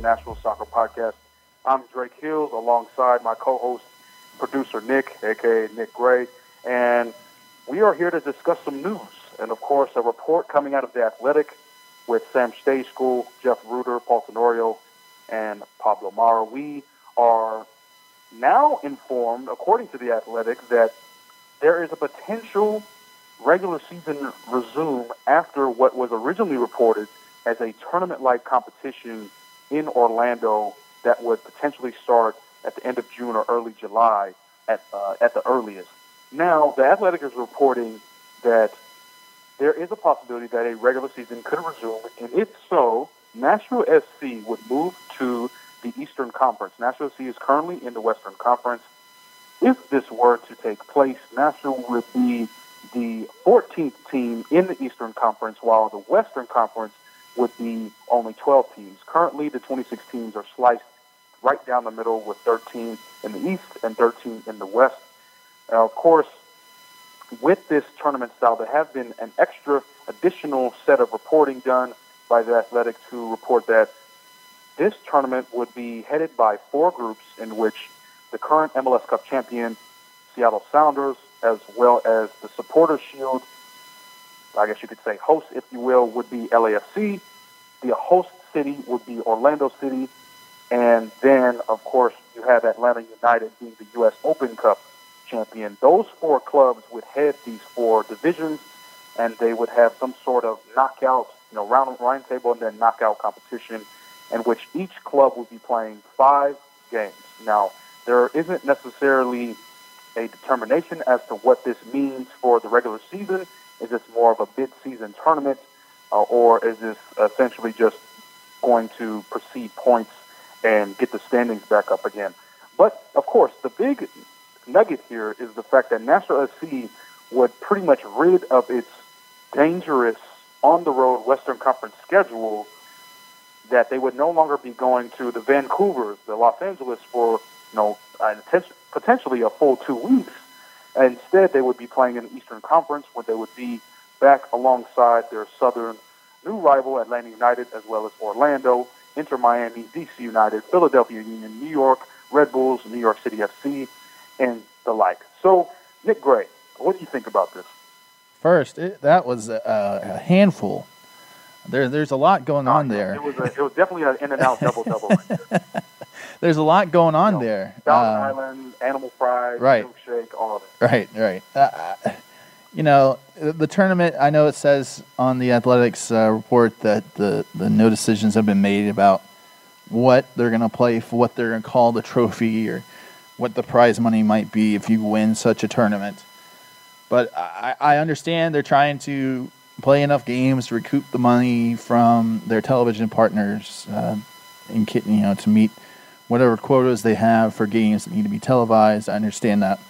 Nashville Soccer Podcast. I'm Drake Hills alongside my co-host, producer Nick, aka Nick Gray, and we are here to discuss some news. And of course, a report coming out of the Athletic with Sam Stejskal, Jeff Rueter, Paul Tenorio, and Pablo Maurer. We are now informed, according to the Athletic, that there is a potential regular season resume after what was originally reported as a tournament-like competition in Orlando that would potentially start at the end of June or early July at uh, at the earliest. Now, the Athletic is reporting that there is a possibility that a regular season could resume, and if so, Nashville SC would move to the Eastern Conference. Nashville SC is currently in the Western Conference. If this were to take place, Nashville would be the 14th team in the Eastern Conference, while the Western Conference would be only 12 teams. Currently, the 26 teams are sliced right down the middle with 13 in the East and 13 in the West. Now, of course, with this tournament style, there have been an extra additional set of reporting done by the Athletics who report that this tournament would be headed by four groups in which the current MLS Cup champion, Seattle Sounders, as well as the Supporter Shield, I guess you could say host, if you will, would be LAFC. The host city would be Orlando City. And then, of course, you have Atlanta United being the U.S. Open Cup champion. Those four clubs would head these four divisions, and they would have some sort of knockout, you know, round round table and then knockout competition, in which each club would be playing five games. Now, there isn't necessarily a determination as to what this means for the regular season. Is this more of a mid-season tournament, uh, or is this essentially just going to proceed points and get the standings back up again? But of course, the big nugget here is the fact that Nashville SC would pretty much rid of its dangerous on-the-road Western Conference schedule. That they would no longer be going to the Vancouver, the Los Angeles for you know potentially a full two weeks. Instead, they would be playing in the Eastern Conference, where they would be back alongside their Southern new rival, Atlanta United, as well as Orlando, Inter Miami, DC United, Philadelphia Union, New York, Red Bulls, New York City FC, and the like. So, Nick Gray, what do you think about this? First, it, that was a, a, handful. There, there's a lot going on there. It was, a, it was definitely an in and out double double. there's a lot going on you know, there. Thousand uh, Island, Animal Fries, right. It. Right, right. Uh, you know, the tournament. I know it says on the athletics uh, report that the the no decisions have been made about what they're going to play for, what they're going to call the trophy, or what the prize money might be if you win such a tournament. But I, I understand they're trying to play enough games to recoup the money from their television partners, uh, and you know to meet whatever quotas they have for games that need to be televised. I understand that.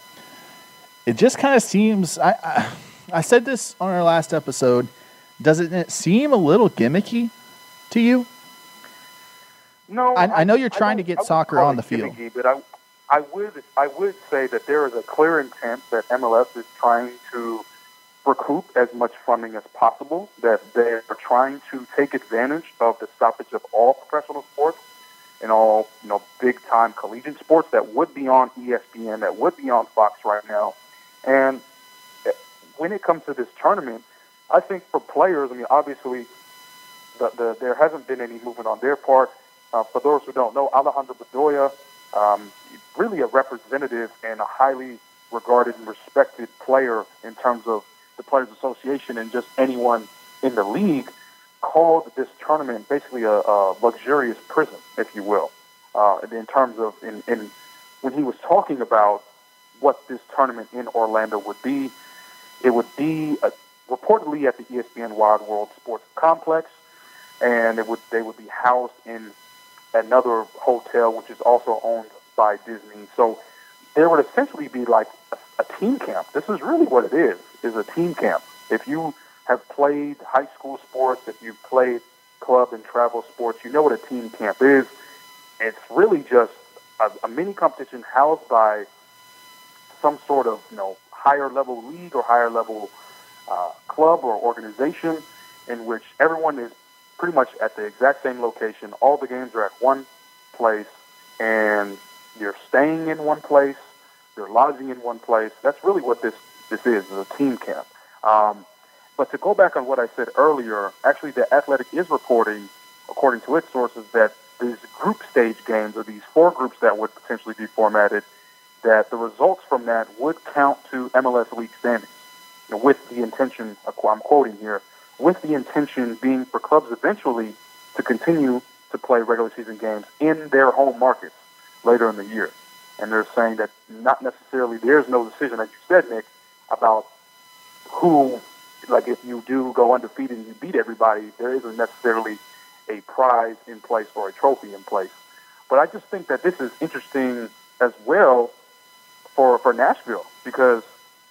It just kind of seems. I, I, I said this on our last episode. Doesn't it seem a little gimmicky to you? No, I, I know you're trying to get soccer on the field, gimmicky, but I, I would, I would say that there is a clear intent that MLS is trying to recoup as much funding as possible. That they are trying to take advantage of the stoppage of all professional sports and all you know big time collegiate sports that would be on ESPN, that would be on Fox right now. And when it comes to this tournament, I think for players, I mean, obviously, the, the, there hasn't been any movement on their part. Uh, for those who don't know, Alejandro Bedoya, um, really a representative and a highly regarded and respected player in terms of the Players Association and just anyone in the league called this tournament basically a, a luxurious prison, if you will, uh, in terms of in, in when he was talking about what this tournament in Orlando would be. It would be a, reportedly at the ESPN Wide World Sports Complex, and it would they would be housed in another hotel, which is also owned by Disney. So there would essentially be like a, a team camp. This is really what it is: is a team camp. If you have played high school sports, if you've played club and travel sports, you know what a team camp is. It's really just a, a mini competition housed by some sort of you know higher level league or higher level uh, club or organization in which everyone is pretty much at the exact same location. All the games are at one place, and you're staying in one place, you're lodging in one place. That's really what this this is, is a team camp. Um, but to go back on what I said earlier, actually, the Athletic is reporting, according to its sources, that these group stage games, or these four groups that would potentially be formatted, that the results from that would count to MLS week standings, you know, with the intention, I'm quoting here, with the intention being for clubs eventually to continue to play regular season games in their home markets later in the year. And they're saying that not necessarily, there's no decision, as you said, Nick, about who like if you do go undefeated and you beat everybody, there isn't necessarily a prize in place or a trophy in place. But I just think that this is interesting as well for for Nashville because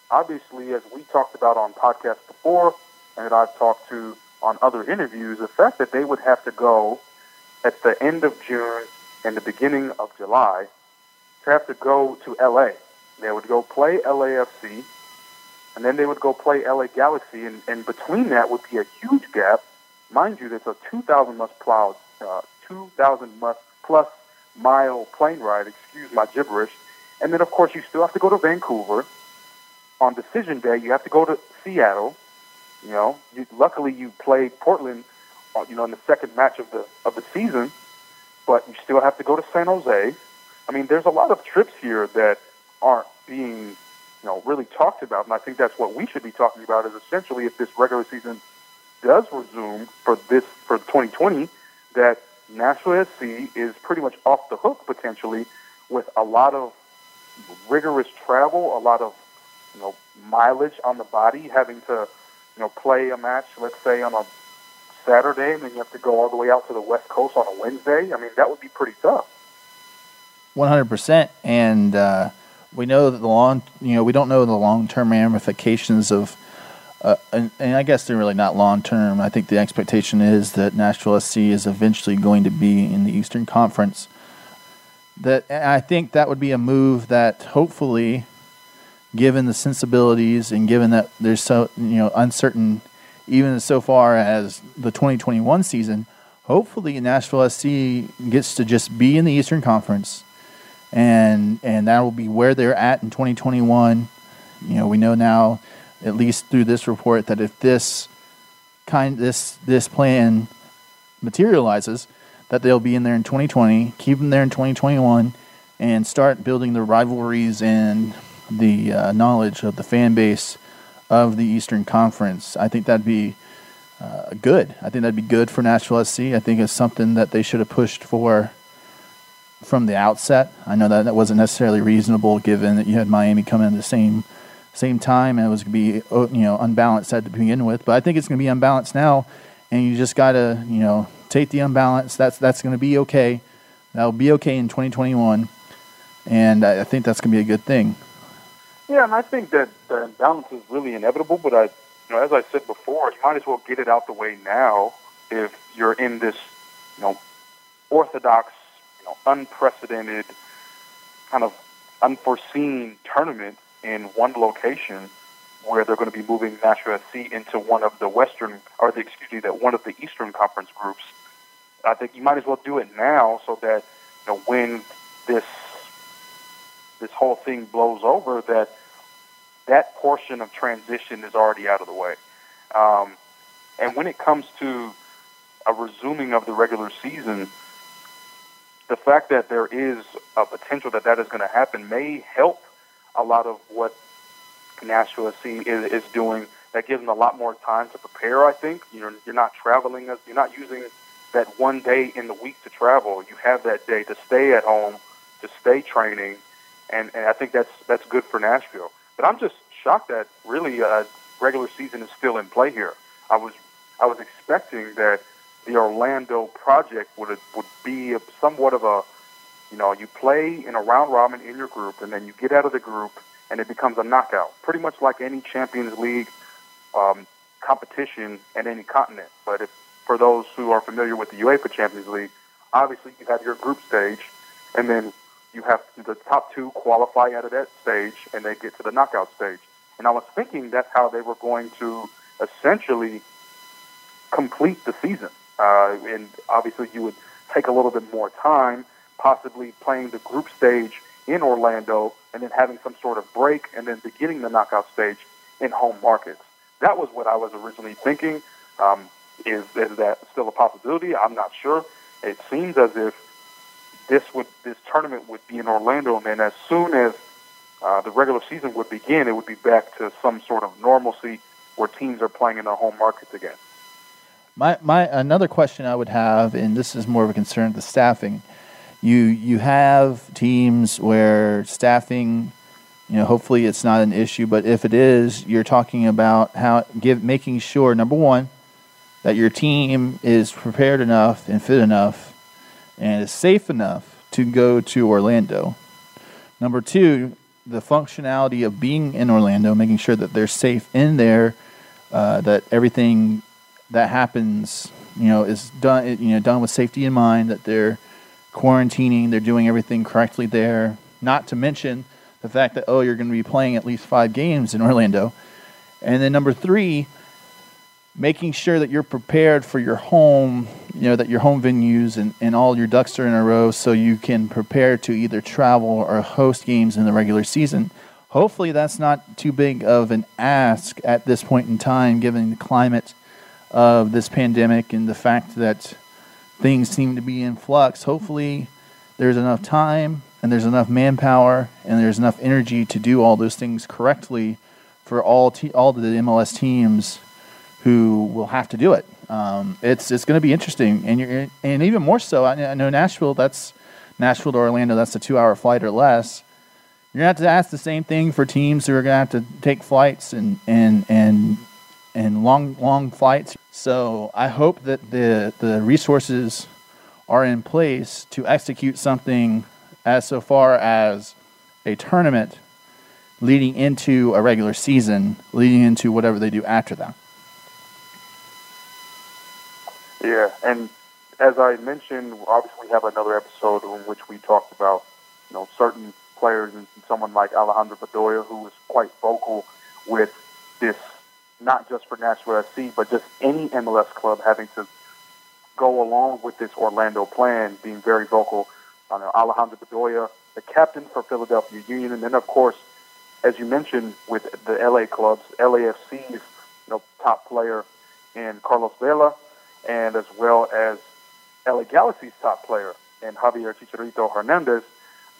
obviously, as we talked about on podcasts before, and that I've talked to on other interviews, the fact that they would have to go at the end of June and the beginning of July to have to go to LA. They would go play LAFC and then they would go play LA Galaxy, and, and between that would be a huge gap. Mind you, there's a 2,000 must plow, uh, 2,000 must plus mile plane ride. Excuse my gibberish. And then, of course, you still have to go to Vancouver. On decision day, you have to go to Seattle. You know, you, luckily you played Portland, uh, you know, in the second match of the of the season, but you still have to go to San Jose. I mean, there's a lot of trips here that aren't being you know, really talked about, and I think that's what we should be talking about. Is essentially if this regular season does resume for this for 2020, that Nashville SC is pretty much off the hook potentially with a lot of rigorous travel, a lot of you know mileage on the body, having to you know play a match, let's say on a Saturday, and then you have to go all the way out to the West Coast on a Wednesday. I mean, that would be pretty tough. One hundred percent, and. Uh we know that the long, you know, we don't know the long term ramifications of, uh, and, and, I guess they're really not long term. I think the expectation is that Nashville SC is eventually going to be in the Eastern Conference. That I think that would be a move that hopefully, given the sensibilities and given that there's so you know uncertain, even so far as the 2021 season, hopefully Nashville SC gets to just be in the Eastern Conference and and that will be where they're at in 2021. You know, we know now, at least through this report, that if this kind this this plan materializes, that they'll be in there in 2020, keep them there in 2021, and start building the rivalries and the uh, knowledge of the fan base of the Eastern Conference. I think that'd be uh, good. I think that'd be good for Nashville SC. I think it's something that they should have pushed for from the outset. I know that that wasn't necessarily reasonable given that you had Miami come in at the same same time and it was going to be oh, you know unbalanced at to begin with. But I think it's going to be unbalanced now, and you just got to you know take the unbalance. That's that's going to be okay. That'll be okay in 2021, and I, I think that's going to be a good thing. Yeah, and I think that the imbalance is really inevitable. But I, you know, as I said before, you might as well get it out the way now if you're in this, you know, orthodox know, unprecedented, kind of unforeseen tournament in one location where they're going to be moving Nashville SC into one of the Western, or the, excuse me, that one of the Eastern Conference groups. I think you might as well do it now so that you know when this this whole thing blows over, that that portion of transition is already out of the way. Um, and when it comes to a resuming of the regular season, the fact that there is a potential that that is going to happen may help a lot of what Nashville is, is doing. That gives them a lot more time to prepare. I think you know you're not traveling as you're not using that one day in the week to travel. You have that day to stay at home, to stay training, and, and I think that's that's good for Nashville. But I'm just shocked that really uh, regular season is still in play here. I was I was expecting that the Orlando project would would be somewhat of a, you know, you play in a round robin in your group, and then you get out of the group, and it becomes a knockout, pretty much like any Champions League um, competition in any continent. But if for those who are familiar with the UEFA Champions League, obviously you have your group stage, and then you have the top two qualify out of that stage, and they get to the knockout stage. And I was thinking that's how they were going to essentially complete the season uh, and obviously you would take a little bit more time, possibly playing the group stage in Orlando, and then having some sort of break, and then beginning the knockout stage in home markets. That was what I was originally thinking. Um, is is that still a possibility? I'm not sure. It seems as if this would this tournament would be in Orlando, and then as soon as uh, the regular season would begin, it would be back to some sort of normalcy where teams are playing in their home markets again. My my another question I would have, and this is more of a concern the staffing. You you have teams where staffing, you know, hopefully it's not an issue, but if it is, you're talking about how give making sure number one that your team is prepared enough and fit enough and is safe enough to go to Orlando. Number two, the functionality of being in Orlando, making sure that they're safe in there, uh, that everything that happens, you know, is done, you know, done with safety in mind, that they're quarantining, they're doing everything correctly there. Not to mention the fact that oh, you're going to be playing at least five games in Orlando, and then number three, making sure that you're prepared for your home, you know, that your home venues and, and all your ducks are in a row so you can prepare to either travel or host games in the regular season. Hopefully, that's not too big of an ask at this point in time, given the climate of this pandemic and the fact that things seem to be in flux. Hopefully, there's enough time and there's enough manpower and there's enough energy to do all those things correctly for all te- all the MLS teams who will have to do it. Um, it's it's going to be interesting, and you're and even more so. I, I, know Nashville. That's Nashville to Orlando. That's a two-hour flight or less. You're going to have to ask the same thing for teams who are going to have to take flights and and and and long long flights. So I hope that the the resources are in place to execute something as so far as a tournament leading into a regular season, leading into whatever they do after that. Yeah, and as I mentioned, obviously we have another episode in which we talked about, you know, certain players and someone like Alejandro Bedoya who was quite vocal with this, not just for Nashville SC, but just any MLS club having to go along with this Orlando plan, being very vocal. Alejandro Bedoya, the captain for Philadelphia Union, and then of course, as you mentioned, with the LA clubs, LAFC's you know top player in Carlos Vela, and as well as LA Galaxy's top player and Javier Chicharito Hernandez.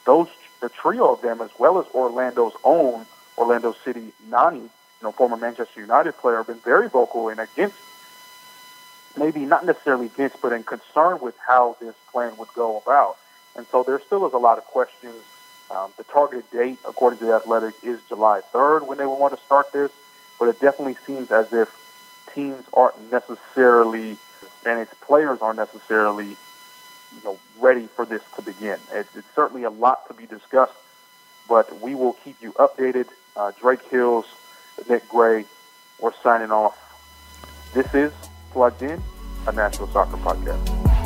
Those the trio of them, as well as Orlando's own Orlando City Nani, you know, former Manchester United player, have been very vocal and against, maybe not necessarily against, but in concern with how this plan would go about. And so there still is a lot of questions. Um, the targeted date, according to the Athletic, is July 3rd when they will want to start this, but it definitely seems as if teams aren't necessarily and its players aren't necessarily, you know, ready for this to begin. It's, it's certainly a lot to be discussed, but we will keep you updated. Uh, Drake Hills, Nick Gray, we're signing off. This is Plugged In, a Nashville Soccer podcast.